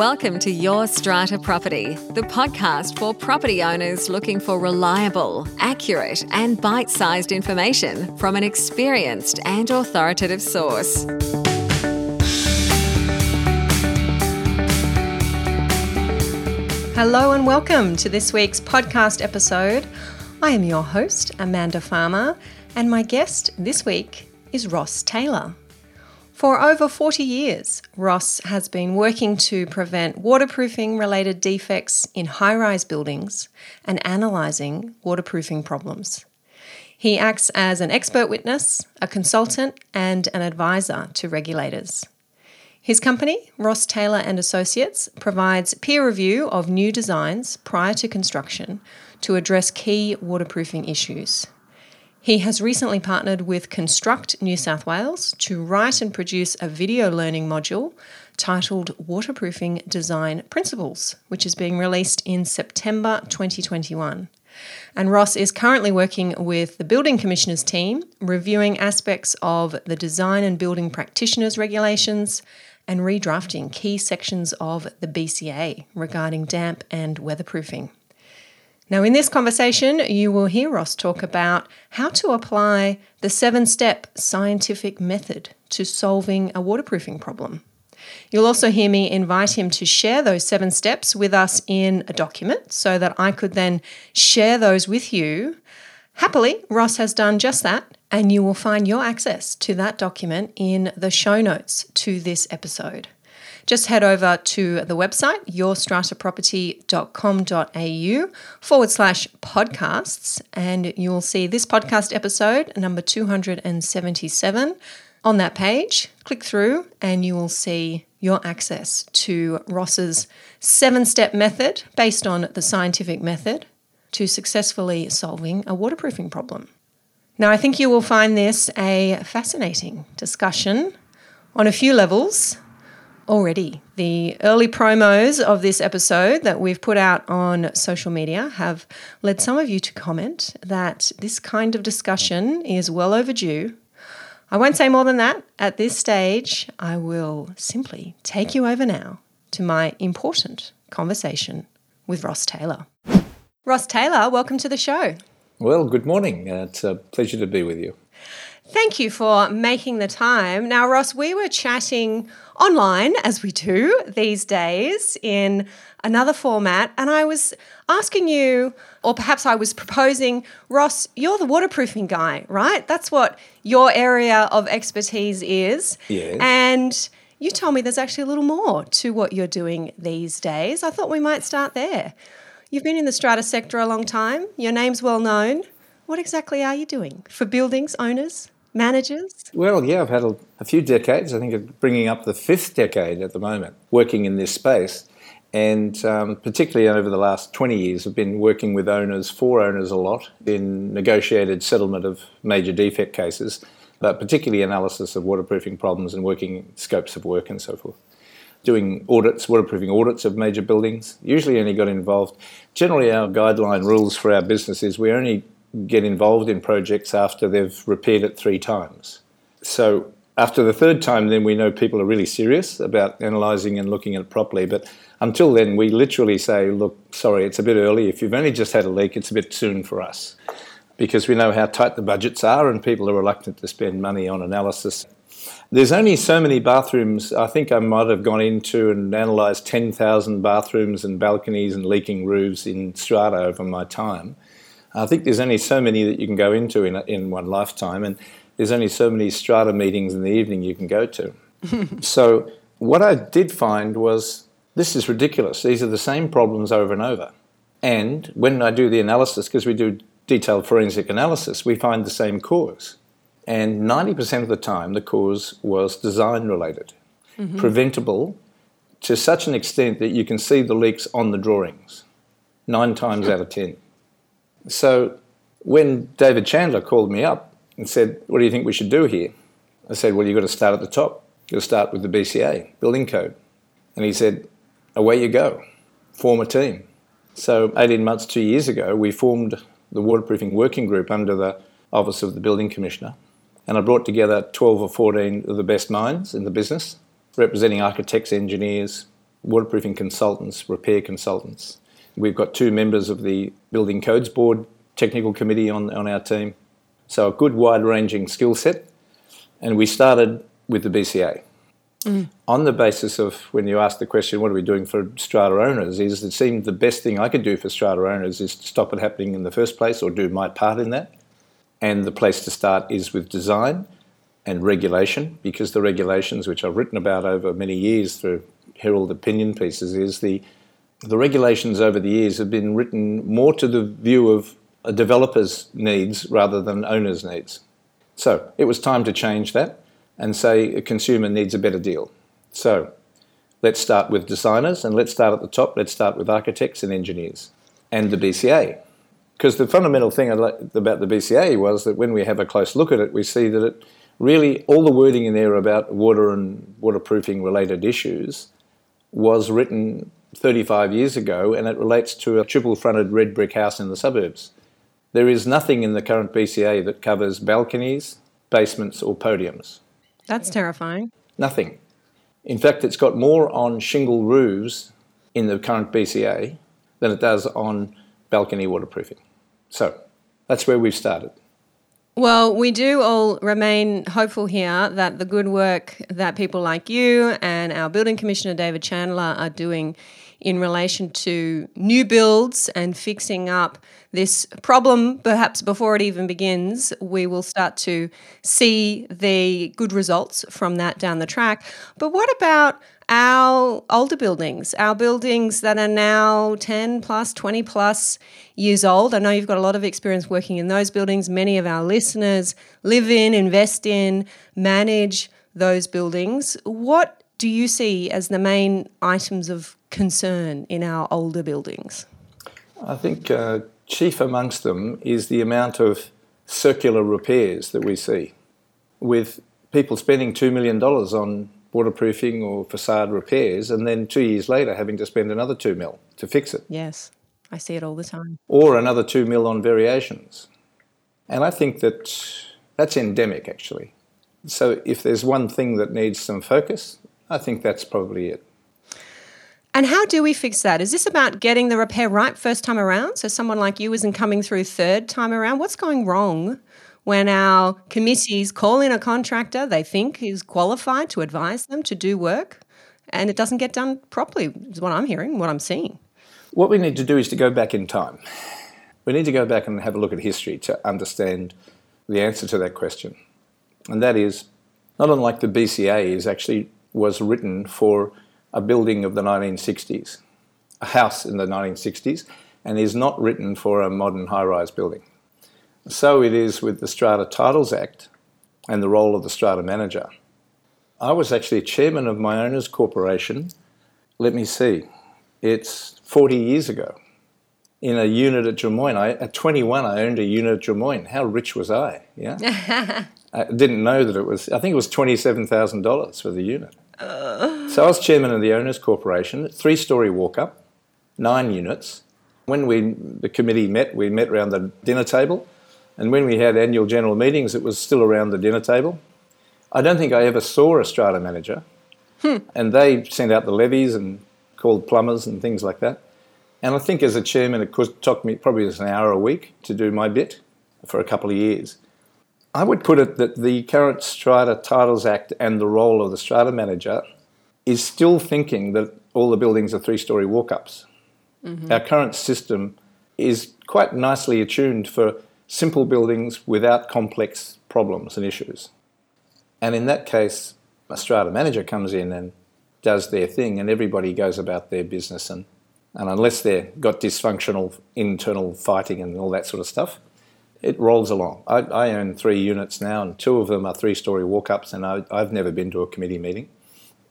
Welcome to Your Strata Property, the podcast for property owners looking for reliable, accurate, and bite sized information from an experienced and authoritative source. Hello and welcome to this week's podcast episode. I am your host, Amanda Farmer, and my guest this week is Ross Taylor. For over 40 years, Ross has been working to prevent waterproofing related defects in high rise buildings and analysing waterproofing problems. He acts as an expert witness, a consultant, and an advisor to regulators. His company, Ross Taylor and Associates, provides peer review of new designs prior to construction to address key waterproofing issues. He has recently partnered with Construct New South Wales to write and produce a video learning module titled Waterproofing Design Principles, which is being released in September 2021. And Ross is currently working with the Building Commissioners team, reviewing aspects of the Design and Building Practitioners regulations and redrafting key sections of the BCA regarding damp and weatherproofing. Now, in this conversation, you will hear Ross talk about how to apply the seven step scientific method to solving a waterproofing problem. You'll also hear me invite him to share those seven steps with us in a document so that I could then share those with you. Happily, Ross has done just that, and you will find your access to that document in the show notes to this episode just head over to the website, yourstrataproperty.com.au forward slash podcasts, and you'll see this podcast episode, number 277. On that page, click through, and you will see your access to Ross's seven step method based on the scientific method to successfully solving a waterproofing problem. Now, I think you will find this a fascinating discussion on a few levels already. The early promos of this episode that we've put out on social media have led some of you to comment that this kind of discussion is well overdue. I won't say more than that at this stage. I will simply take you over now to my important conversation with Ross Taylor. Ross Taylor, welcome to the show. Well, good morning. Uh, it's a pleasure to be with you. Thank you for making the time. Now, Ross, we were chatting online, as we do these days, in another format, and I was asking you, or perhaps I was proposing, Ross, you're the waterproofing guy, right? That's what your area of expertise is. Yes. And you told me there's actually a little more to what you're doing these days. I thought we might start there. You've been in the strata sector a long time, your name's well known. What exactly are you doing for buildings owners? Managers? Well, yeah, I've had a, a few decades. I think bringing up the fifth decade at the moment, working in this space. And um, particularly over the last 20 years, I've been working with owners, for owners a lot, in negotiated settlement of major defect cases, but particularly analysis of waterproofing problems and working scopes of work and so forth. Doing audits, waterproofing audits of major buildings. Usually only got involved. Generally, our guideline rules for our business is we only get involved in projects after they've repaired it three times. So after the third time, then we know people are really serious about analysing and looking at it properly. But until then, we literally say, look, sorry, it's a bit early. If you've only just had a leak, it's a bit soon for us. Because we know how tight the budgets are and people are reluctant to spend money on analysis. There's only so many bathrooms. I think I might have gone into and analysed 10,000 bathrooms and balconies and leaking roofs in strata over my time. I think there's only so many that you can go into in, in one lifetime, and there's only so many strata meetings in the evening you can go to. so, what I did find was this is ridiculous. These are the same problems over and over. And when I do the analysis, because we do detailed forensic analysis, we find the same cause. And 90% of the time, the cause was design related, mm-hmm. preventable to such an extent that you can see the leaks on the drawings, nine times out of 10. So when David Chandler called me up and said, What do you think we should do here? I said, Well, you've got to start at the top. You've got to start with the BCA, building code. And he said, Away you go, form a team. So 18 months, two years ago, we formed the waterproofing working group under the Office of the Building Commissioner. And I brought together 12 or 14 of the best minds in the business, representing architects, engineers, waterproofing consultants, repair consultants. We've got two members of the Building Codes Board technical committee on, on our team. So a good wide ranging skill set. And we started with the BCA. Mm. On the basis of when you ask the question, what are we doing for strata owners, is it seemed the best thing I could do for strata owners is to stop it happening in the first place or do my part in that. And the place to start is with design and regulation, because the regulations, which I've written about over many years through Herald opinion pieces, is the the regulations over the years have been written more to the view of a developer's needs rather than owner's needs. So it was time to change that and say a consumer needs a better deal. So let's start with designers and let's start at the top. Let's start with architects and engineers and the BCA. Because the fundamental thing about the BCA was that when we have a close look at it, we see that it really, all the wording in there about water and waterproofing related issues was written 35 years ago and it relates to a triple fronted red brick house in the suburbs. There is nothing in the current BCA that covers balconies, basements, or podiums. That's terrifying. Nothing. In fact, it's got more on shingle roofs in the current BCA than it does on balcony waterproofing. So that's where we've started. Well, we do all remain hopeful here that the good work that people like you and our building commissioner David Chandler are doing in relation to new builds and fixing up this problem, perhaps before it even begins, we will start to see the good results from that down the track. But what about our older buildings, our buildings that are now 10 plus, 20 plus years old? I know you've got a lot of experience working in those buildings. Many of our listeners live in, invest in, manage those buildings. What do you see as the main items of concern in our older buildings? I think uh, chief amongst them is the amount of circular repairs that we see, with people spending $2 million on waterproofing or facade repairs and then two years later having to spend another 2 mil to fix it. Yes, I see it all the time. Or another 2 mil on variations. And I think that that's endemic actually. So if there's one thing that needs some focus, I think that's probably it. And how do we fix that? Is this about getting the repair right first time around? So someone like you isn't coming through third time around? What's going wrong when our committees call in a contractor they think is qualified to advise them to do work and it doesn't get done properly, is what I'm hearing, what I'm seeing? What we need to do is to go back in time. We need to go back and have a look at history to understand the answer to that question. And that is, not unlike the BCA is actually was written for a building of the 1960s, a house in the 1960s, and is not written for a modern high rise building. So it is with the Strata Titles Act and the role of the strata manager. I was actually chairman of my owners corporation. Let me see, it's 40 years ago. In a unit at Drummoyne, I, at 21, I owned a unit at Drummoyne. How rich was I? Yeah, I didn't know that it was. I think it was twenty-seven thousand dollars for the unit. So I was chairman of the owners corporation, three-story walk-up, nine units. When we the committee met, we met around the dinner table, and when we had annual general meetings, it was still around the dinner table. I don't think I ever saw a strata manager, hmm. and they sent out the levies and called plumbers and things like that. And I think as a chairman, it took me probably an hour a week to do my bit for a couple of years. I would put it that the current Strata Titles Act and the role of the strata manager is still thinking that all the buildings are three story walk ups. Mm-hmm. Our current system is quite nicely attuned for simple buildings without complex problems and issues. And in that case, a strata manager comes in and does their thing, and everybody goes about their business. And, and unless they've got dysfunctional internal fighting and all that sort of stuff, it rolls along. I, I, own three units now, and two of them are three story walk ups, and I, have never been to a committee meeting,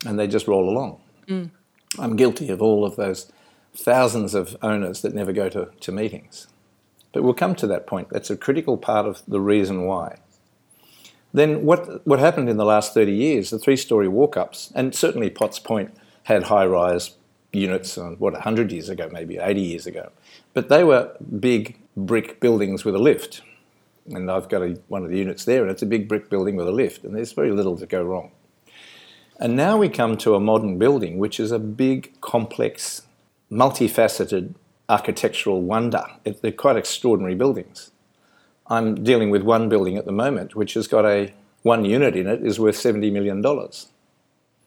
and they just roll along. Mm. I'm guilty of all of those thousands of owners that never go to, to meetings. But we'll come to that point. That's a critical part of the reason why. Then, what, what happened in the last 30 years, the three story walk ups, and certainly Potts Point had high rise units, uh, what, 100 years ago, maybe 80 years ago. But they were big brick buildings with a lift. And I've got a, one of the units there, and it's a big brick building with a lift, and there's very little to go wrong. And now we come to a modern building, which is a big, complex, multifaceted architectural wonder. It, they're quite extraordinary buildings. I'm dealing with one building at the moment, which has got a one unit in it is worth $70 million.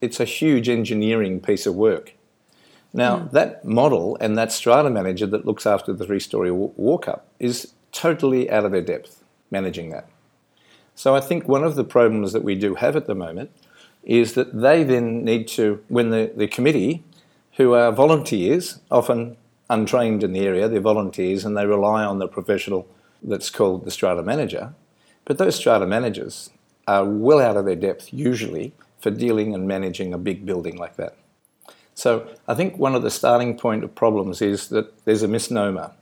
It's a huge engineering piece of work. Now, mm. that model and that strata manager that looks after the three story walk up is totally out of their depth managing that. So I think one of the problems that we do have at the moment is that they then need to, when the, the committee, who are volunteers, often untrained in the area, they're volunteers and they rely on the professional that's called the strata manager. But those strata managers are well out of their depth usually for dealing and managing a big building like that. So I think one of the starting point of problems is that there's a misnomer.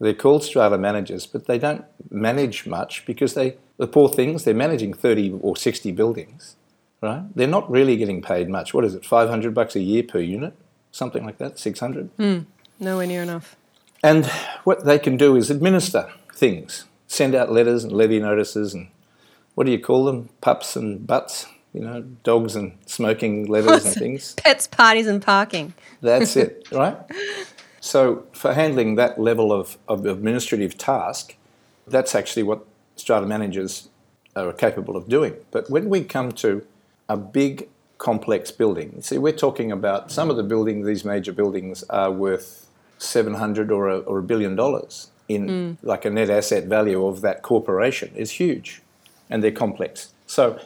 They're called strata managers, but they don't manage much because they, the poor things, they're managing 30 or 60 buildings, right? They're not really getting paid much. What is it, 500 bucks a year per unit? Something like that, 600? Mm, nowhere near enough. And what they can do is administer things, send out letters and levy notices and what do you call them? Pups and butts, you know, dogs and smoking letters and things. Pets, parties, and parking. That's it, right? So, for handling that level of, of administrative task, that's actually what strata managers are capable of doing. But when we come to a big, complex building, see, we're talking about some of the buildings, these major buildings, are worth 700 or a, or a billion dollars in mm. like a net asset value of that corporation is huge and they're complex. So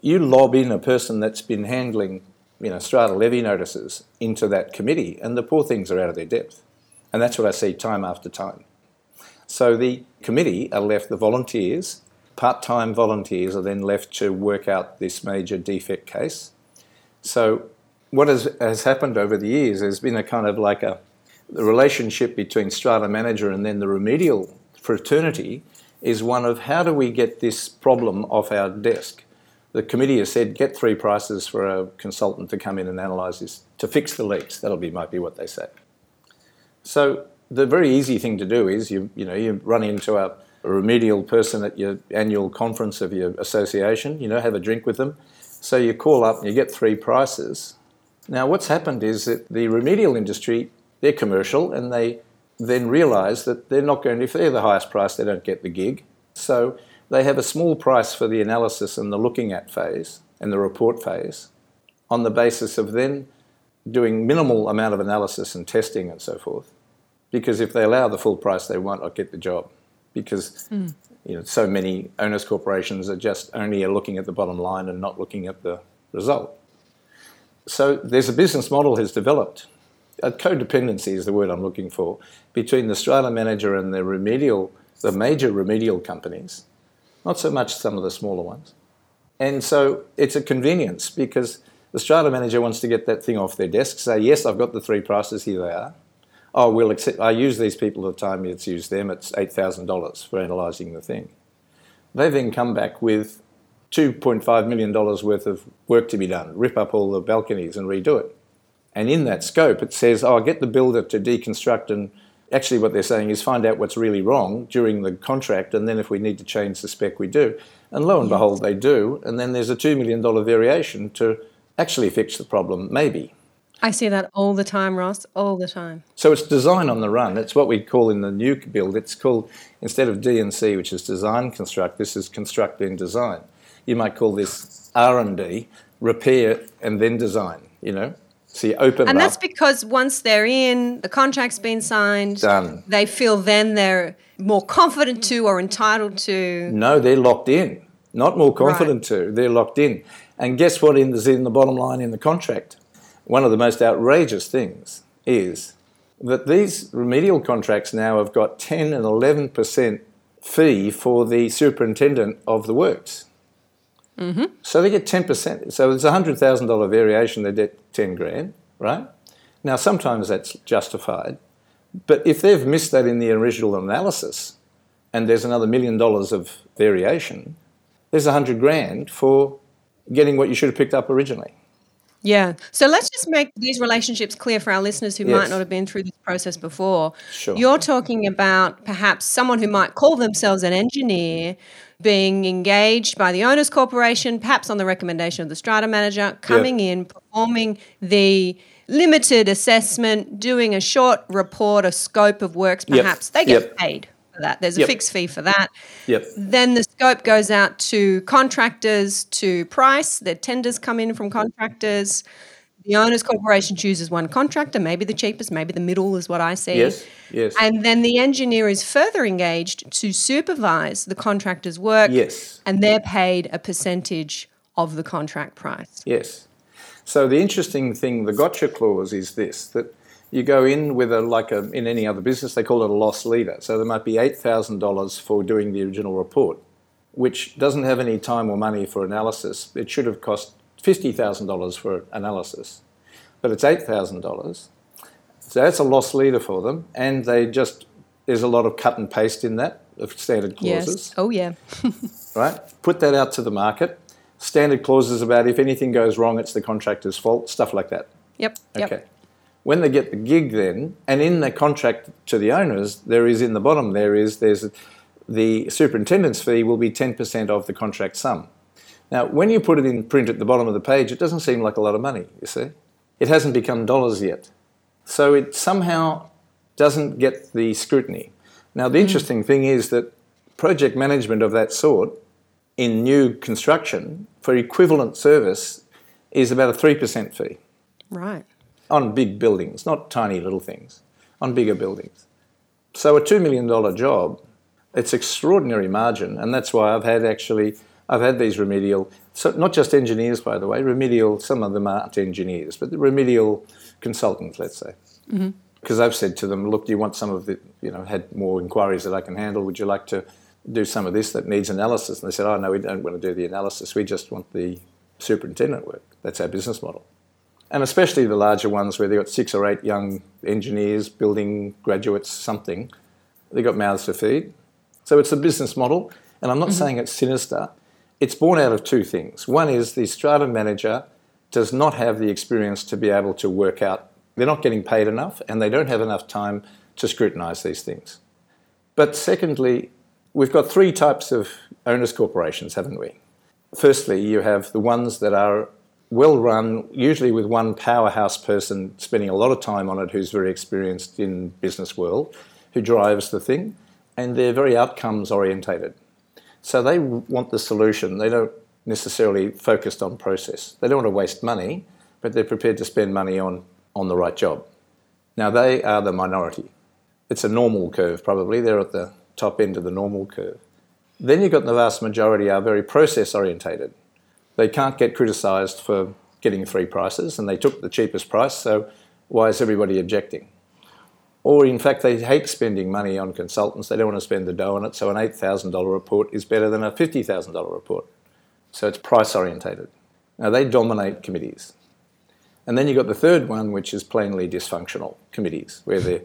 you lob in a person that's been handling, you know, strata levy notices into that committee, and the poor things are out of their depth. And that's what I see time after time. So the committee are left, the volunteers, part time volunteers are then left to work out this major defect case. So what has, has happened over the years has been a kind of like a the relationship between strata manager and then the remedial fraternity is one of how do we get this problem off our desk? The committee has said get three prices for a consultant to come in and analyse this to fix the leaks. That'll be might be what they say. So the very easy thing to do is you you know you run into a, a remedial person at your annual conference of your association. You know have a drink with them. So you call up and you get three prices. Now what's happened is that the remedial industry they're commercial and they then realise that they're not going to, if they're the highest price, they don't get the gig. So they have a small price for the analysis and the looking at phase and the report phase on the basis of then doing minimal amount of analysis and testing and so forth. Because if they allow the full price, they won't get the job. Because mm. you know, so many owners corporations are just only looking at the bottom line and not looking at the result. So there's a business model has developed a codependency is the word I'm looking for between the strata manager and the remedial, the major remedial companies, not so much some of the smaller ones. And so it's a convenience because the strata manager wants to get that thing off their desk, say, yes, I've got the three prices, here they are. Oh, we'll accept, I use these people at the time it's used them, it's $8,000 for analysing the thing. They then come back with $2.5 million worth of work to be done, rip up all the balconies and redo it. And in that scope, it says, oh, get the builder to deconstruct and actually what they're saying is find out what's really wrong during the contract and then if we need to change the spec, we do. And lo and behold, they do. And then there's a $2 million variation to actually fix the problem, maybe. I see that all the time, Ross, all the time. So it's design on the run. It's what we call in the new build, it's called, instead of D&C, which is design construct, this is construct then design. You might call this R&D, repair and then design, you know? So you open and that's up. because once they're in, the contract's been signed. Done. They feel then they're more confident to or entitled to. No, they're locked in. Not more confident right. to. They're locked in. And guess what is in the bottom line in the contract? One of the most outrageous things is that these remedial contracts now have got 10 and 11% fee for the superintendent of the works. Mm-hmm. So they get 10%. So there's a $100,000 variation, they get 10 grand, right? Now, sometimes that's justified. But if they've missed that in the original analysis and there's another million dollars of variation, there's a hundred grand for getting what you should have picked up originally. Yeah. So let's just make these relationships clear for our listeners who Yes. might not have been through this process before. Sure. You're talking about perhaps someone who might call themselves an engineer being engaged by the owners corporation, perhaps on the recommendation of the strata manager, coming in, performing the limited assessment, doing a short report, a scope of works, Yep. perhaps. They get Yep. paid for that. There's a Yep. fixed fee for that. Yep. Then the scope goes out to contractors to price. The tenders come in from contractors. The owners corporation chooses one contractor, maybe the cheapest, maybe the middle is what I see. Yes. Yes. And then the engineer is further engaged to supervise the contractor's work. Yes. And they're paid a percentage of the contract price. Yes. So the interesting thing, the gotcha clause is this: that you go in with a like a in any other business, they call it a loss leader. So there might be eight thousand dollars for doing the original report, which doesn't have any time or money for analysis. It should have cost fifty thousand dollars for analysis, but it's eight thousand dollars. So that's a loss leader for them, and they just there's a lot of cut and paste in that of standard clauses Yes. Oh, yeah. right? Put that out to the market. Standard clauses about if anything goes wrong, it's the contractor's fault, stuff like that. Yep. Yep. When they get the gig, then, and in the contract to the owners, there is in the bottom there is there's the superintendent's fee will be 10% of the contract sum. Now, when you put it in print at the bottom of the page, it doesn't seem like a lot of money. You see, it hasn't become dollars yet, so it somehow doesn't get the scrutiny. Now, the mm. interesting thing is that project management of that sort in new construction for equivalent service is about a 3% fee Right. On big buildings, not tiny little things, on bigger buildings. So a $2 million job, it's extraordinary margin, and that's why I've had actually, I've had these remedial, so not just engineers, by the way, remedial, some of them aren't engineers, but the remedial consultants, let's say. Mm-hmm. Because I've said to them, look, do you want some of the, you know, had more inquiries that I can handle, would you like to do some of this that needs analysis? And they said, oh, no, we don't want to do the analysis, we just want the superintendent work. That's our business model and especially the larger ones where they've got six or eight young engineers, building graduates, something, they've got mouths to feed. So it's a business model, and I'm not mm-hmm. saying it's sinister. It's born out of two things. One is the strata manager does not have the experience to be able to work out, they're not getting paid enough, and they don't have enough time to scrutinise these things. But secondly, we've got three types of owners corporations, haven't we? Firstly, you have the ones that are well run, usually with one powerhouse person spending a lot of time on it who's very experienced in business world, who drives the thing, and they're very outcomes orientated. So they want the solution. They don't necessarily focused on process. They don't want to waste money, but they're prepared to spend money on, on the right job. Now they are the minority. It's a normal curve probably. They're at the top end of the normal curve. Then you've got the vast majority are very process orientated. They can't get criticised for getting free prices, and they took the cheapest price, so why is everybody objecting? Or, in fact, they hate spending money on consultants, they don't want to spend the dough on it, so an $8,000 report is better than a $50,000 report. So it's price orientated. Now, they dominate committees. And then you've got the third one, which is plainly dysfunctional committees, where they're,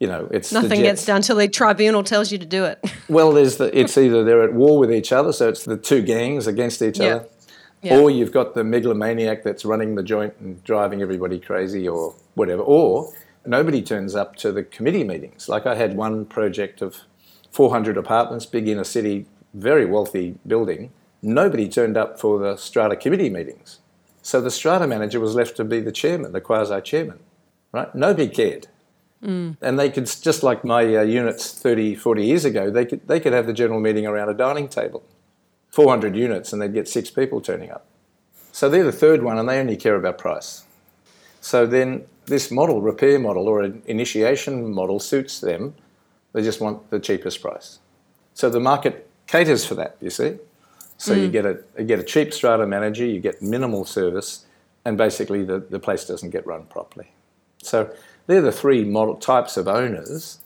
you know, it's Nothing gets done till the tribunal tells you to do it. Well, there's the, it's either they're at war with each other, so it's the two gangs against each Yeah. other, Yeah. or you've got the megalomaniac that's running the joint and driving everybody crazy, or whatever, or nobody turns up to the committee meetings. Like I had one project of 400 apartments, big inner city, very wealthy building. Nobody turned up for the strata committee meetings. So the strata manager was left to be the chairman, the quasi chairman, right? Nobody cared. And they could, just like my uh, units 30, 40 years ago, they could, they could have the general meeting around a dining table. 400 units, and they'd get six people turning up. So they're the third one, and they only care about price. So then this model, repair model or an initiation model, suits them. They just want the cheapest price. So the market caters for that, you see. So you mm. get a you get a cheap strata manager, you get minimal service, and basically the, the place doesn't get run properly. So they're the three model types of owners.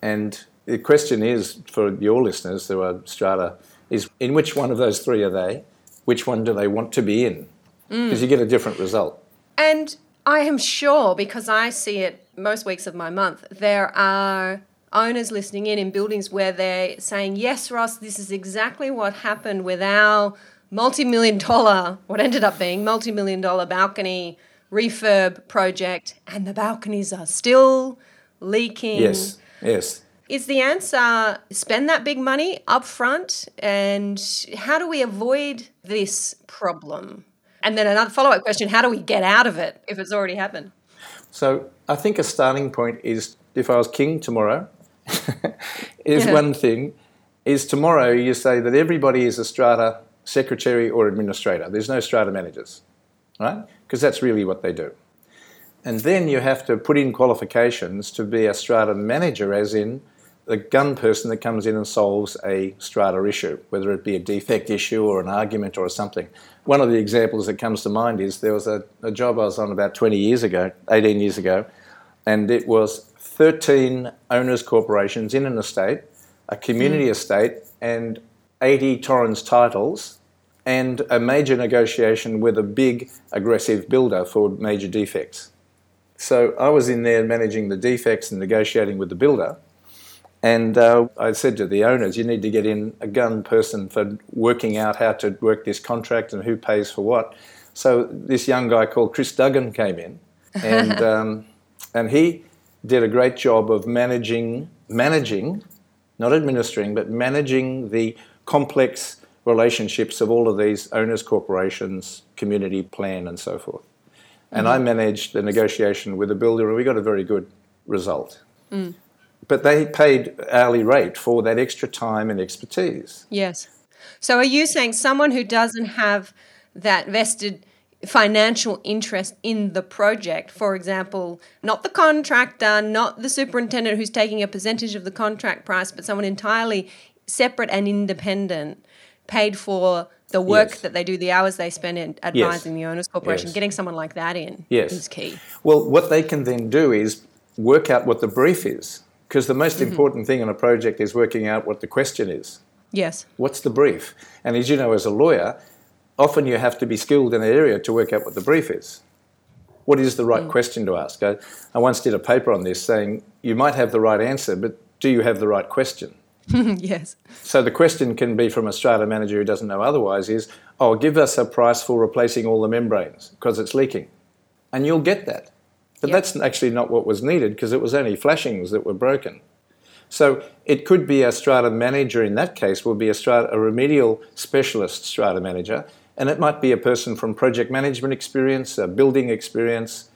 And the question is for your listeners who are strata is in which one of those three are they? Which one do they want to be in? Mm. Because you get a different result. And I am sure, because I see it most weeks of my month, there are owners listening in in buildings where they're saying, Yes, Ross, this is exactly what happened with our multi million dollar, what ended up being multi million dollar balcony refurb project and the balconies are still leaking. Yes, yes. Is the answer spend that big money up front? And how do we avoid this problem? And then another follow up question how do we get out of it if it's already happened? So I think a starting point is if I was king tomorrow, is Yeah. one thing, is tomorrow you say that everybody is a strata secretary or administrator. There's no strata managers, right? Because that's really what they do. And then you have to put in qualifications to be a strata manager, as in the gun person that comes in and solves a strata issue, whether it be a defect issue or an argument or something. One of the examples that comes to mind is there was a, a job I was on about 20 years ago, 18 years ago, and it was 13 owners' corporations in an estate, a community hmm. estate, and 80 Torrens titles, and a major negotiation with a big aggressive builder for major defects. So I was in there managing the defects and negotiating with the builder. And uh, I said to the owners, you need to get in a gun person for working out how to work this contract and who pays for what. So this young guy called Chris Duggan came in, and um, and he did a great job of managing managing, not administering, but managing the complex relationships of all of these owners corporations, community plan, and so forth. And I managed the negotiation with the builder, and we got a very good result. But they paid hourly rate for that extra time and expertise. Yes. So are you saying someone who doesn't have that vested financial interest in the project, for example, not the contractor, not the superintendent who's taking a percentage of the contract price, but someone entirely separate and independent, paid for the work Yes. that they do, the hours they spend in advising the owners corporation, Yes. getting someone like that in Yes. is key. Well, what they can then do is work out what the brief is, because the most mm-hmm. important thing in a project is working out what the question is. Yes. What's the brief? And as you know, as a lawyer, often you have to be skilled in an area to work out what the brief is. What is the right mm. question to ask? I, I once did a paper on this saying you might have the right answer, but do you have the right question? yes. So the question can be from a strata manager who doesn't know otherwise is, oh, give us a price for replacing all the membranes because it's leaking. And you'll get that. But Yep. that's actually not what was needed because it was only flashings that were broken. So it could be a strata manager in that case will be a strata a remedial specialist strata manager and it might be a person from project management experience, a building experience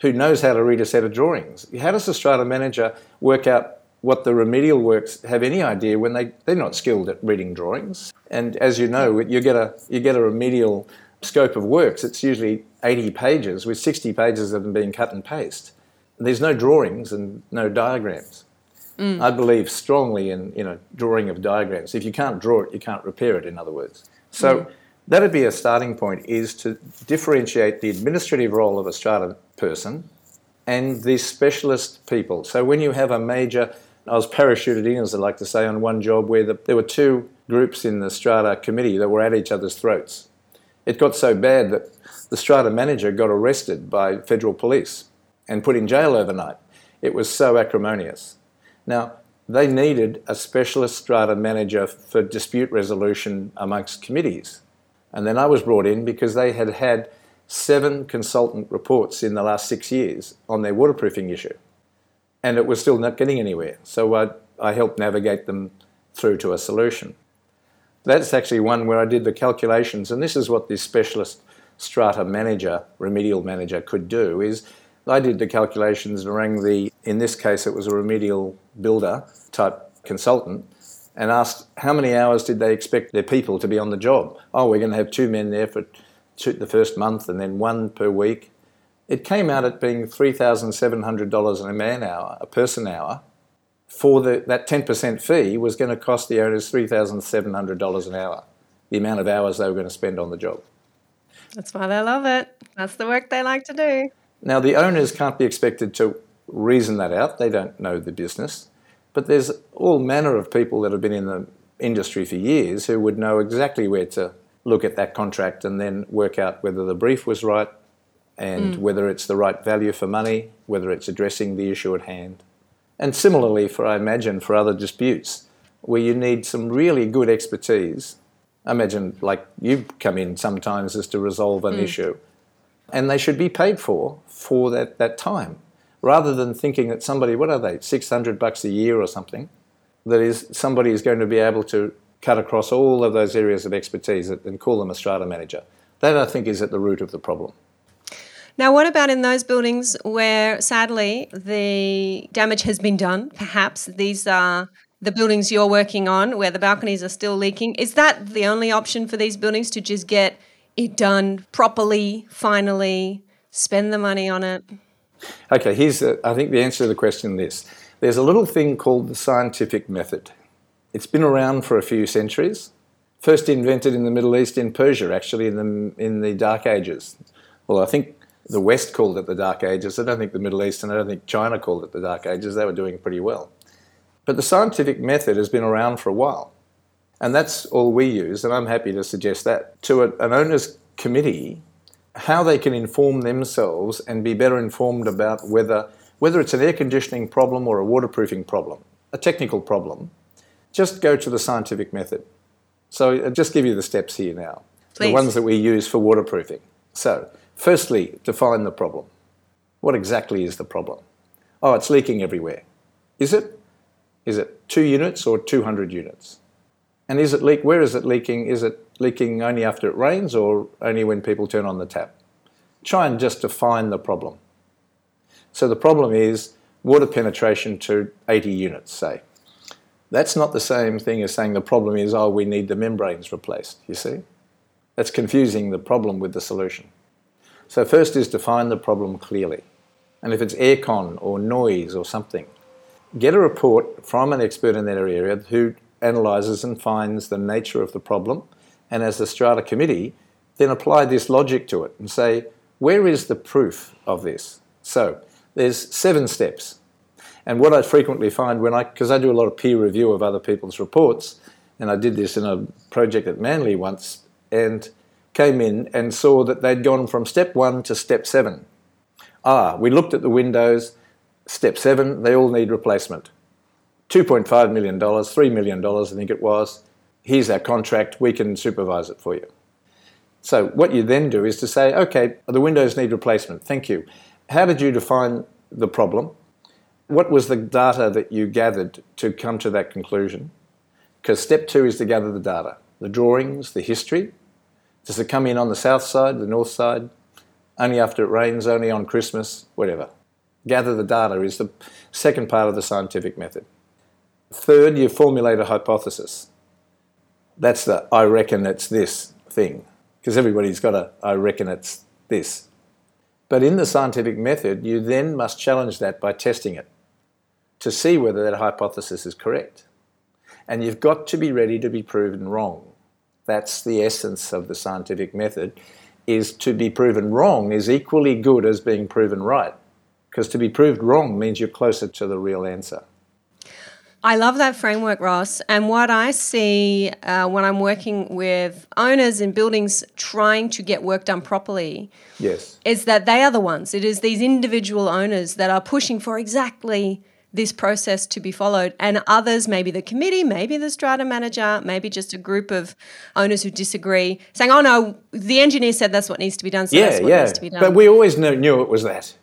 who knows how to read a set of drawings. How does a strata manager work out what the remedial works have any idea when they, they're not skilled at reading drawings? And as you know, you get a you get a remedial scope of works, it's usually 80 pages with 60 pages of them being cut and paste. There's no drawings and no diagrams. Mm. I believe strongly in you know drawing of diagrams. If you can't draw it, you can't repair it. In other words, so mm. that'd be a starting point: is to differentiate the administrative role of a strata person and the specialist people. So when you have a major, I was parachuted in, as I like to say, on one job where the, there were two groups in the strata committee that were at each other's throats. It got so bad that the strata manager got arrested by federal police and put in jail overnight. It was so acrimonious. Now, they needed a specialist strata manager for dispute resolution amongst committees. And then I was brought in because they had had seven consultant reports in the last six years on their waterproofing issue. And it was still not getting anywhere. So I, I helped navigate them through to a solution. That's actually one where I did the calculations, and this is what this specialist strata manager, remedial manager, could do is I did the calculations and rang the, in this case it was a remedial builder type consultant, and asked how many hours did they expect their people to be on the job. Oh, we're going to have two men there for two, the first month and then one per week. It came out at being $3,700 a man hour, a person hour, for the, that 10% fee was going to cost the owners $3,700 an hour, the amount of hours they were going to spend on the job. That's why they love it. That's the work they like to do. Now, the owners can't be expected to reason that out, they don't know the business, but there's all manner of people that have been in the industry for years who would know exactly where to look at that contract and then work out whether the brief was right and mm. whether it's the right value for money, whether it's addressing the issue at hand. And similarly, for I imagine for other disputes where you need some really good expertise. I imagine, like you come in sometimes, is to resolve an hmm. issue. And they should be paid for for that, that time, rather than thinking that somebody, what are they, 600 bucks a year or something, that is somebody is going to be able to cut across all of those areas of expertise and call them a strata manager. That I think is at the root of the problem. Now, what about in those buildings where sadly the damage has been done? Perhaps these are the buildings you're working on where the balconies are still leaking. Is that the only option for these buildings to just get it done properly, finally, spend the money on it? Okay, here's, the, I think, the answer to the question this. There's a little thing called the scientific method. It's been around for a few centuries. First invented in the Middle East, in Persia, actually, in the, in the Dark Ages. Well, I think the West called it the Dark Ages. I don't think the Middle East and I don't think China called it the Dark Ages. They were doing pretty well. But the scientific method has been around for a while. And that's all we use, and I'm happy to suggest that. To a, an owner's committee, how they can inform themselves and be better informed about whether, whether it's an air conditioning problem or a waterproofing problem, a technical problem, just go to the scientific method. So I'll just give you the steps here now. Please. The ones that we use for waterproofing. So, firstly, define the problem. What exactly is the problem? Oh, it's leaking everywhere. Is it? Is it two units or 200 units? And is it leak? Where is it leaking? Is it leaking only after it rains or only when people turn on the tap? Try and just define the problem. So the problem is water penetration to 80 units, say. That's not the same thing as saying the problem is, oh, we need the membranes replaced, you see? That's confusing the problem with the solution. So first is define the problem clearly. And if it's aircon or noise or something, get a report from an expert in that area who analyses and finds the nature of the problem, and as the strata committee, then apply this logic to it and say, where is the proof of this? So there's seven steps. And what I frequently find when I, because I do a lot of peer review of other people's reports, and I did this in a project at Manly once, and came in and saw that they'd gone from step one to step seven. Ah, we looked at the windows, step seven, they all need replacement. $2.5 million, $3 million, I think it was. Here's our contract, we can supervise it for you. So, what you then do is to say, okay, the windows need replacement, thank you. How did you define the problem? What was the data that you gathered to come to that conclusion? Because step two is to gather the data the drawings, the history. Does it come in on the south side, the north side? Only after it rains, only on Christmas, whatever. Gather the data is the second part of the scientific method. Third, you formulate a hypothesis. That's the I reckon it's this thing, because everybody's got a I reckon it's this. But in the scientific method, you then must challenge that by testing it to see whether that hypothesis is correct. And you've got to be ready to be proven wrong. That's the essence of the scientific method is to be proven wrong is equally good as being proven right. Because to be proved wrong means you're closer to the real answer. I love that framework, Ross. And what I see uh, when I'm working with owners in buildings trying to get work done properly Yes. is that they are the ones. It is these individual owners that are pushing for exactly this process to be followed. And others, maybe the committee, maybe the strata manager, maybe just a group of owners who disagree, saying, oh no, the engineer said that's what needs to be done, so yeah, that's what yeah. needs to be done. But we always knew, knew it was that.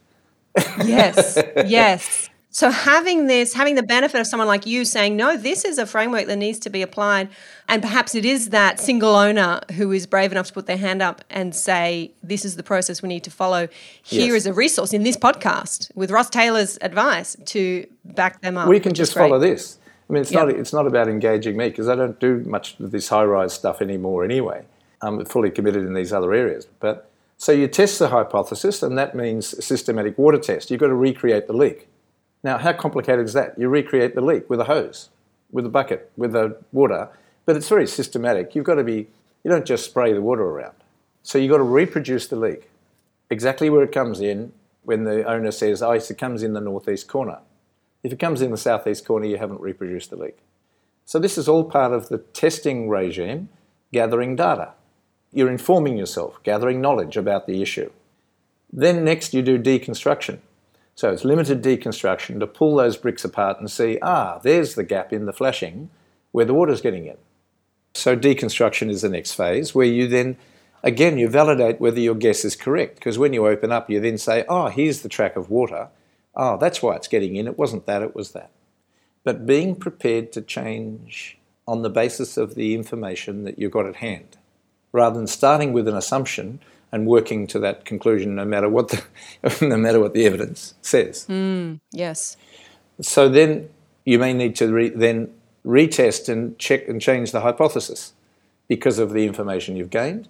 yes, yes. So having this, having the benefit of someone like you saying, no, this is a framework that needs to be applied, and perhaps it is that single owner who is brave enough to put their hand up and say, this is the process we need to follow. Here is Yes. a resource in this podcast with Ross Taylor's advice to back them up. we can just follow this. I mean, it's Yep. not it's not about engaging me because I don't do much of this high rise stuff anymore anyway. I'm fully committed in these other areas. But so you test the hypothesis, and that means a systematic water test. You've got to recreate the leak. Now, how complicated is that? You recreate the leak with a hose, with a bucket, with the water, but it's very systematic. You've got to be you don't just spray the water around. So you've got to reproduce the leak exactly where it comes in when the owner says, oh, it comes in the northeast corner. If it comes in the southeast corner, you haven't reproduced the leak. So this is all part of the testing regime, gathering data. You're informing yourself, gathering knowledge about the issue. Then next you do deconstruction. So it's limited deconstruction to pull those bricks apart and see, ah, there's the gap in the flashing where the water's getting in. So deconstruction is the next phase where you then again, you validate whether your guess is correct because when you open up, you then say, oh, here's the track of water. Oh, that's why it's getting in. It wasn't that, it was that. But being prepared to change on the basis of the information that you've got at hand, rather than starting with an assumption and working to that conclusion no matter what the, no matter what the evidence says. Mm, yes. So then you may need to re- then retest and check and change the hypothesis because of the information you've gained.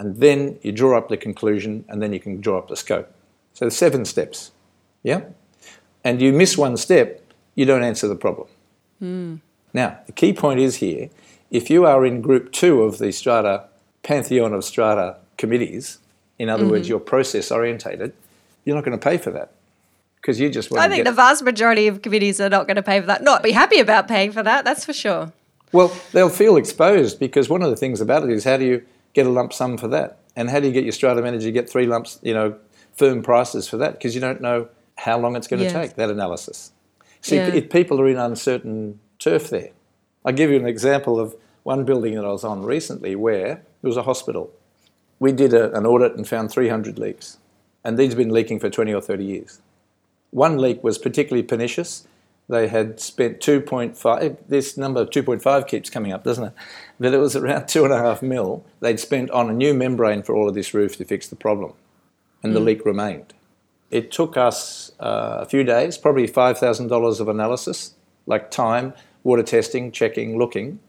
And then you draw up the conclusion and then you can draw up the scope. So seven steps. Yeah? And you miss one step, you don't answer the problem. Mm. Now, the key point is here if you are in group two of the strata, pantheon of strata committees, in other mm-hmm. words, you're process orientated, you're not going to pay for that because you just want to I think the vast majority of committees are not going to pay for that, not be happy about paying for that, that's for sure. Well, they'll feel exposed because one of the things about it is how do you get a lump sum for that? And how do you get your strata manager to get three lumps, you know, firm prices for that? Because you don't know how long it's going yes. to take, that analysis. See, yeah. if people are in uncertain turf there. I'll give you an example of one building that I was on recently where it was a hospital. We did a, an audit and found 300 leaks, and these have been leaking for 20 or 30 years. One leak was particularly pernicious. They had spent 2.5, this number 2.5 keeps coming up, doesn't it? But it was around two and a half mil they'd spent on a new membrane for all of this roof to fix the problem, and mm. the leak remained. It took us uh, a few days, probably $5,000 of analysis, like time, water testing, checking, looking.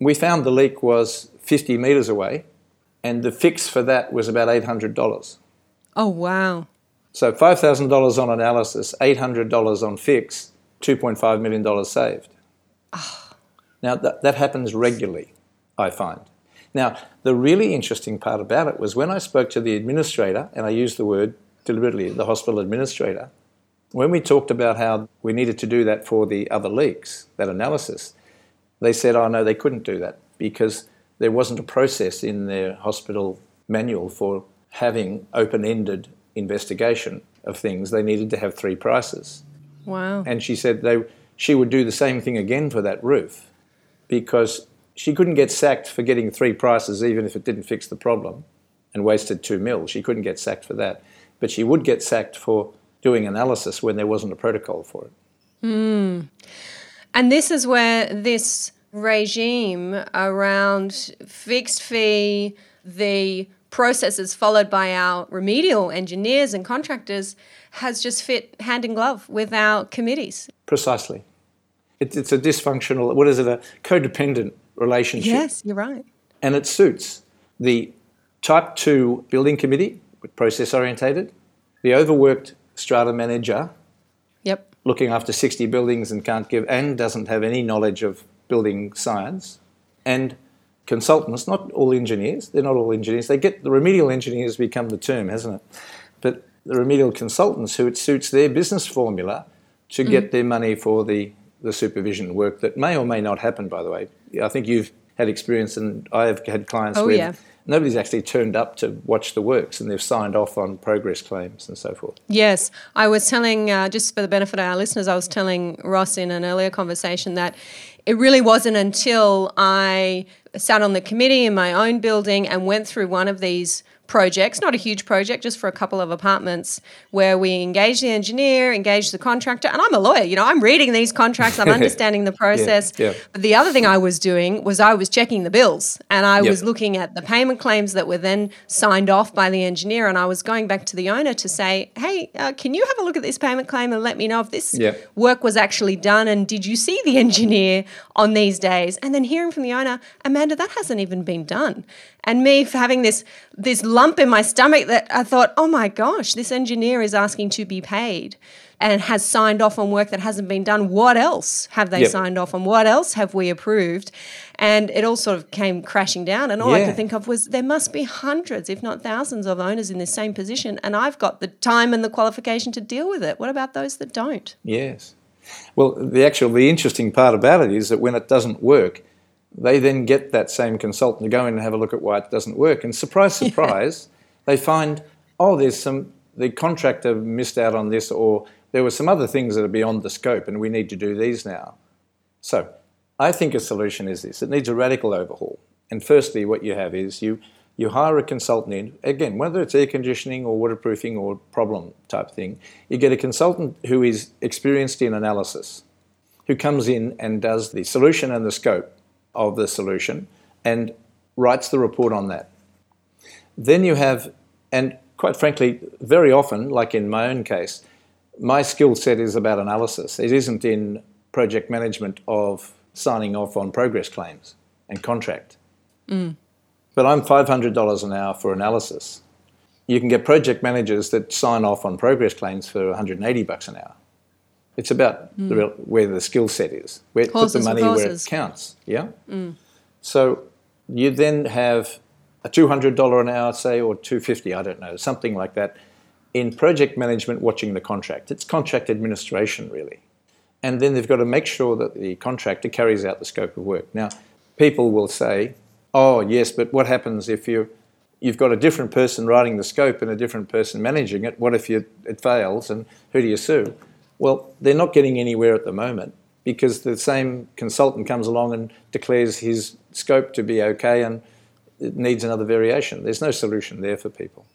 We found the leak was 50 metres away, and the fix for that was about $800. Oh, wow. So $5,000 on analysis, $800 on fix, $2.5 million saved. Oh. Now, that, that happens regularly, I find. Now, the really interesting part about it was when I spoke to the administrator, and I used the word deliberately, the hospital administrator, when we talked about how we needed to do that for the other leaks, that analysis, they said, oh no, they couldn't do that because there wasn't a process in their hospital manual for having open ended investigation of things. They needed to have three prices. Wow. And she said they, she would do the same thing again for that roof because she couldn't get sacked for getting three prices even if it didn't fix the problem and wasted two mil. She couldn't get sacked for that but she would get sacked for doing analysis when there wasn't a protocol for it. Mm. And this is where this regime around fixed fee, the processes followed by our remedial engineers and contractors has just fit hand in glove with our committees. Precisely. It, it's a dysfunctional, what is it, a codependent relationship. Yes, you're right. And it suits the type 2 building committee process orientated, the overworked strata manager, yep, looking after 60 buildings and can't give and doesn't have any knowledge of building science, and consultants, not all engineers, they're not all engineers. They get the remedial engineers become the term, hasn't it? But the remedial consultants who it suits their business formula to mm. get their money for the, the supervision work that may or may not happen, by the way. I think you've had experience and I have had clients oh, where yeah nobody's actually turned up to watch the works and they've signed off on progress claims and so forth. Yes, I was telling, uh, just for the benefit of our listeners, I was telling Ross in an earlier conversation that it really wasn't until I sat on the committee in my own building and went through one of these projects, not a huge project, just for a couple of apartments, where we engage the engineer, engage the contractor, and I'm a lawyer. You know, I'm reading these contracts, I'm understanding the process. Yeah, yeah. But the other thing I was doing was I was checking the bills, and I yep. was looking at the payment claims that were then signed off by the engineer, and I was going back to the owner to say, "Hey, uh, can you have a look at this payment claim and let me know if this yep. work was actually done? And did you see the engineer on these days?" And then hearing from the owner, Amanda, that hasn't even been done and me having this this lump in my stomach that I thought, oh my gosh, this engineer is asking to be paid and has signed off on work that hasn't been done. What else have they yep. signed off on? What else have we approved? And it all sort of came crashing down. And all yeah. I could think of was there must be hundreds, if not thousands, of owners in this same position. And I've got the time and the qualification to deal with it. What about those that don't? Yes. Well, the actual, the interesting part about it is that when it doesn't work, they then get that same consultant to go in and have a look at why it doesn't work. And surprise, surprise, yeah. they find, oh, there's some, the contractor missed out on this, or there were some other things that are beyond the scope, and we need to do these now. So I think a solution is this it needs a radical overhaul. And firstly, what you have is you You hire a consultant in, again, whether it's air conditioning or waterproofing or problem type thing, you get a consultant who is experienced in analysis, who comes in and does the solution and the scope of the solution and writes the report on that. Then you have, and quite frankly, very often, like in my own case, my skill set is about analysis. It isn't in project management of signing off on progress claims and contract. Mm. But I'm $500 an hour for analysis. You can get project managers that sign off on progress claims for 180 bucks an hour. It's about mm. the real, where the skill set is, where put the money where it counts. Yeah. Mm. So you then have a $200 an hour, say, or 250, I don't know, something like that, in project management watching the contract. It's contract administration, really. And then they've got to make sure that the contractor carries out the scope of work. Now, people will say, oh, yes, but what happens if you, you've got a different person writing the scope and a different person managing it? What if you, it fails and who do you sue? Well, they're not getting anywhere at the moment because the same consultant comes along and declares his scope to be okay and it needs another variation. There's no solution there for people.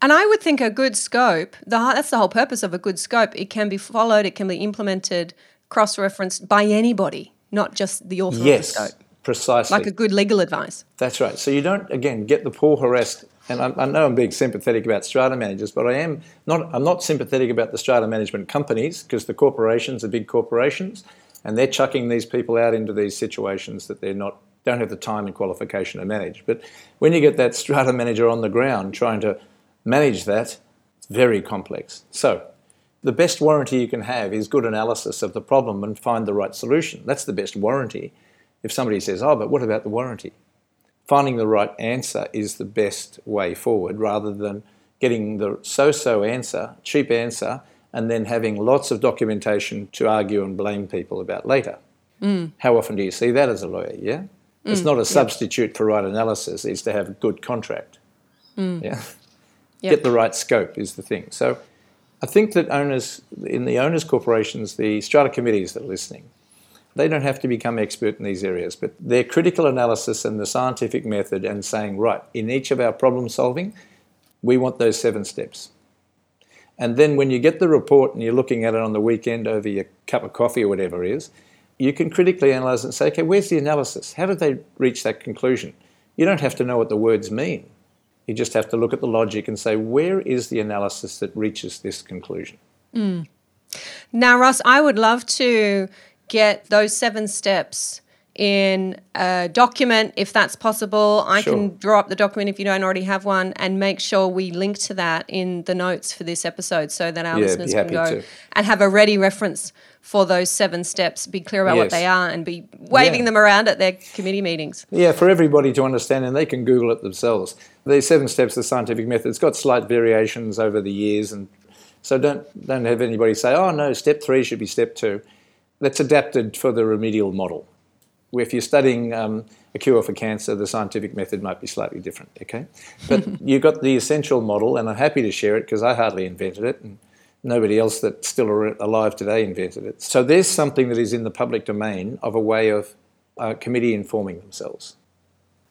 And I would think a good scope, the, that's the whole purpose of a good scope. It can be followed, it can be implemented, cross referenced by anybody, not just the author yes, of the scope. Precisely. Like a good legal advice. That's right. So you don't, again, get the poor harassed. And I, I know I'm being sympathetic about strata managers, but I am not. I'm not sympathetic about the strata management companies because the corporations are big corporations, and they're chucking these people out into these situations that they're not don't have the time and qualification to manage. But when you get that strata manager on the ground trying to manage that, it's very complex. So the best warranty you can have is good analysis of the problem and find the right solution. That's the best warranty. If somebody says, oh, but what about the warranty? Finding the right answer is the best way forward rather than getting the so so answer, cheap answer, and then having lots of documentation to argue and blame people about later. Mm. How often do you see that as a lawyer? Yeah? Mm. It's not a substitute yep. for right analysis, it's to have a good contract. Mm. Yeah? Yep. Get the right scope is the thing. So I think that owners, in the owners' corporations, the strata committees that are listening, they don't have to become expert in these areas, but their critical analysis and the scientific method and saying, right, in each of our problem solving, we want those seven steps. And then when you get the report and you're looking at it on the weekend over your cup of coffee or whatever it is, you can critically analyze and say, okay, where's the analysis? How did they reach that conclusion? You don't have to know what the words mean. You just have to look at the logic and say, where is the analysis that reaches this conclusion? Mm. Now, Ross, I would love to get those seven steps in a document if that's possible. I sure. can draw up the document if you don't already have one and make sure we link to that in the notes for this episode so that our yeah, listeners can go to. and have a ready reference for those seven steps, be clear about yes. what they are, and be waving yeah. them around at their committee meetings. Yeah, for everybody to understand, and they can Google it themselves. The seven steps, the scientific method, it's got slight variations over the years, and so don't don't have anybody say, "Oh no, step three should be step two. That's adapted for the remedial model. If you're studying um, a cure for cancer, the scientific method might be slightly different. Okay, but you've got the essential model, and I'm happy to share it because I hardly invented it. And, nobody else that's still alive today invented it. So there's something that is in the public domain of a way of a committee informing themselves.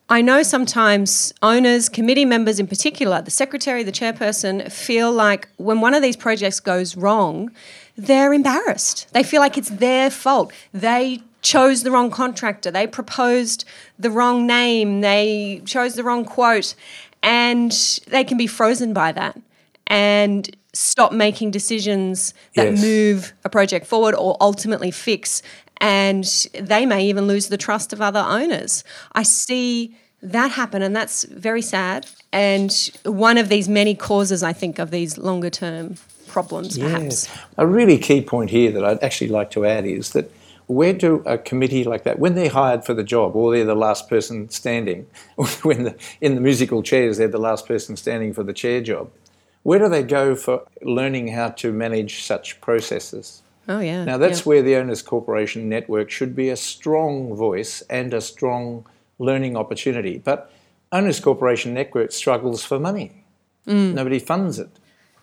I know sometimes owners, committee members in particular, the secretary, the chairperson, feel like when one of these projects goes wrong, they're embarrassed. They feel like it's their fault. They chose the wrong contractor, they proposed the wrong name, they chose the wrong quote, and they can be frozen by that. And stop making decisions that yes. move a project forward or ultimately fix. And they may even lose the trust of other owners. I see that happen, and that's very sad. And one of these many causes, I think, of these longer term problems, perhaps. A really key point here that I'd actually like to add is that where do a committee like that, when they're hired for the job, or they're the last person standing, when the, in the musical chairs they're the last person standing for the chair job, where do they go for learning how to manage such processes? Oh, yeah. Now, that's yeah. where the Owners Corporation Network should be a strong voice and a strong learning opportunity. But Owners Corporation Network struggles for money. Mm. Nobody funds it.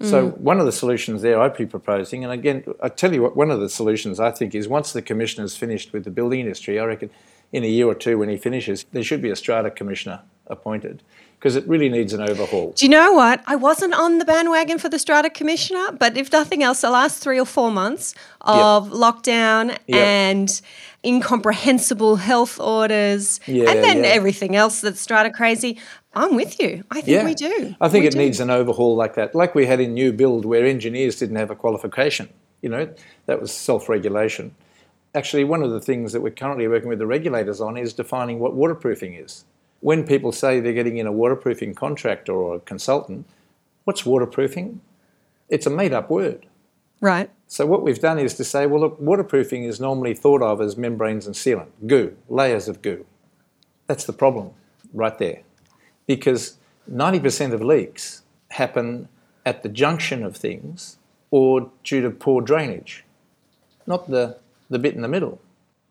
Mm. So, one of the solutions there I'd be proposing, and again, I tell you what, one of the solutions I think is once the commissioner's finished with the building industry, I reckon in a year or two when he finishes, there should be a strata commissioner appointed because it really needs an overhaul. Do you know what? I wasn't on the bandwagon for the Strata Commissioner, but if nothing else, the last three or four months of yep. lockdown yep. and incomprehensible health orders yeah, and then yeah. everything else that's Strata crazy, I'm with you. I think yeah. we do. I think we it do. needs an overhaul like that, like we had in New Build, where engineers didn't have a qualification. You know, that was self regulation. Actually, one of the things that we're currently working with the regulators on is defining what waterproofing is when people say they're getting in a waterproofing contractor or a consultant, what's waterproofing? It's a made up word. Right. So what we've done is to say, well, look, waterproofing is normally thought of as membranes and sealant, goo, layers of goo. That's the problem right there. Because 90% of leaks happen at the junction of things or due to poor drainage, not the, the bit in the middle.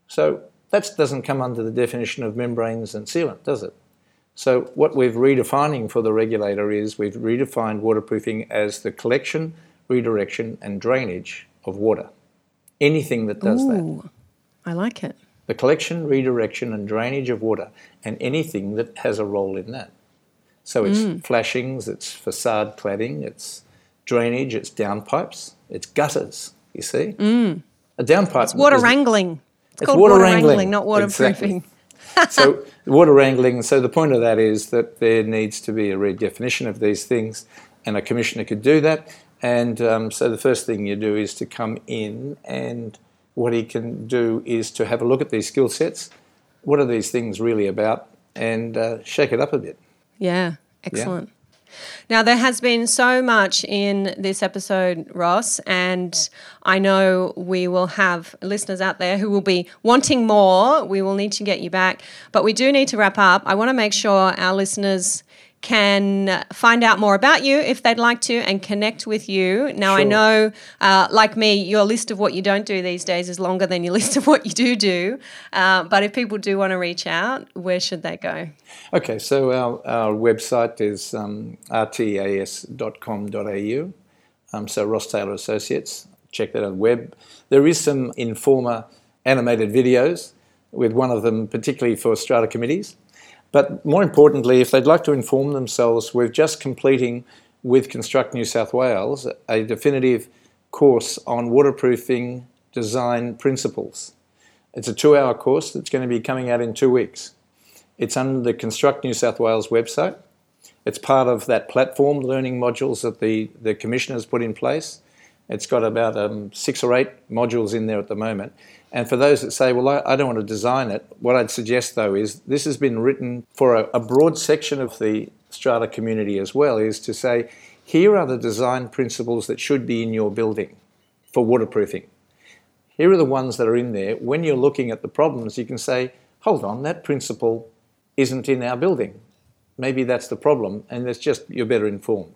So that doesn't come under the definition of membranes and sealant, does it? So what we're redefining for the regulator is we've redefined waterproofing as the collection, redirection and drainage of water. Anything that does Ooh, that. I like it. The collection, redirection and drainage of water and anything that has a role in that. So it's mm. flashings, it's facade cladding, it's drainage, it's downpipes, it's gutters, you see? Mm. A downpipe. It's water wrangling. It's, it's called water, water wrangling, wrangling, not waterproofing. Exactly. so water wrangling. So the point of that is that there needs to be a redefinition of these things, and a commissioner could do that. And um, so the first thing you do is to come in, and what he can do is to have a look at these skill sets. What are these things really about? And uh, shake it up a bit. Yeah, excellent. Yeah. Now, there has been so much in this episode, Ross, and I know we will have listeners out there who will be wanting more. We will need to get you back, but we do need to wrap up. I want to make sure our listeners can find out more about you if they'd like to and connect with you. Now, sure. I know, uh, like me, your list of what you don't do these days is longer than your list of what you do do. Uh, but if people do want to reach out, where should they go? Okay, so our, our website is um, rtas.com.au. Um, so Ross Taylor Associates, check that out. Web. There is some Informa animated videos, with one of them particularly for strata committees. But more importantly, if they'd like to inform themselves, we're just completing with Construct New South Wales a definitive course on waterproofing design principles. It's a two hour course that's going to be coming out in two weeks. It's under the Construct New South Wales website. It's part of that platform learning modules that the, the Commissioner's put in place. It's got about um, six or eight modules in there at the moment. And for those that say, well, I, I, don't want to design it, what I'd suggest though is this has been written for a, a broad section of the strata community as well, is to say, here are the design principles that should be in your building for waterproofing. Here are the ones that are in there. When you're looking at the problems, you can say, hold on, that principle isn't in our building. Maybe that's the problem, and it's just you're better informed.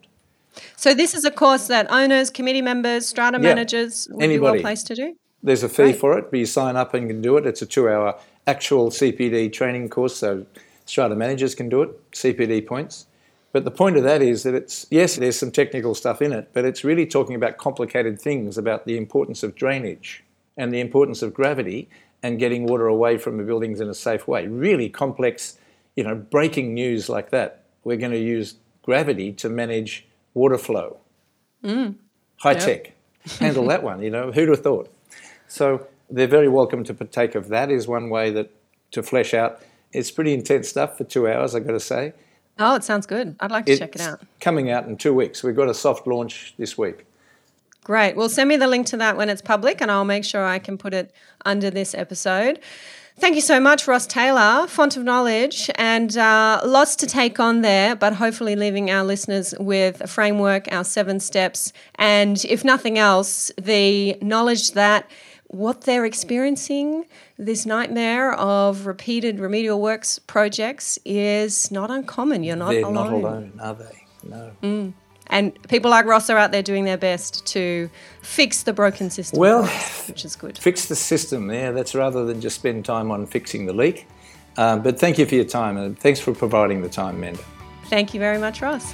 So this is a course that owners, committee members, strata yeah, managers would anybody. be well placed to do. There's a fee right. for it, but you sign up and you can do it. It's a two-hour actual CPD training course, so strata managers can do it, CPD points. But the point of that is that it's, yes, there's some technical stuff in it, but it's really talking about complicated things about the importance of drainage and the importance of gravity and getting water away from the buildings in a safe way. Really complex, you know, breaking news like that. We're going to use gravity to manage water flow. Mm. High yep. tech. Handle that one, you know, who'd have thought? So they're very welcome to partake of that is one way that to flesh out. It's pretty intense stuff for two hours, I've got to say. Oh, it sounds good. I'd like to it's check it out. Coming out in two weeks. We've got a soft launch this week. Great. Well, send me the link to that when it's public, and I'll make sure I can put it under this episode. Thank you so much, Ross Taylor, font of knowledge, and uh, lots to take on there, but hopefully leaving our listeners with a framework, our seven steps, and if nothing else, the knowledge that what they're experiencing, this nightmare of repeated remedial works projects, is not uncommon. You're not they're alone. not alone, are they? No. Mm. And people like Ross are out there doing their best to fix the broken system. Well, us, which is good. Fix the system. Yeah, that's rather than just spend time on fixing the leak. Um, but thank you for your time, and thanks for providing the time, Amanda. Thank you very much, Ross.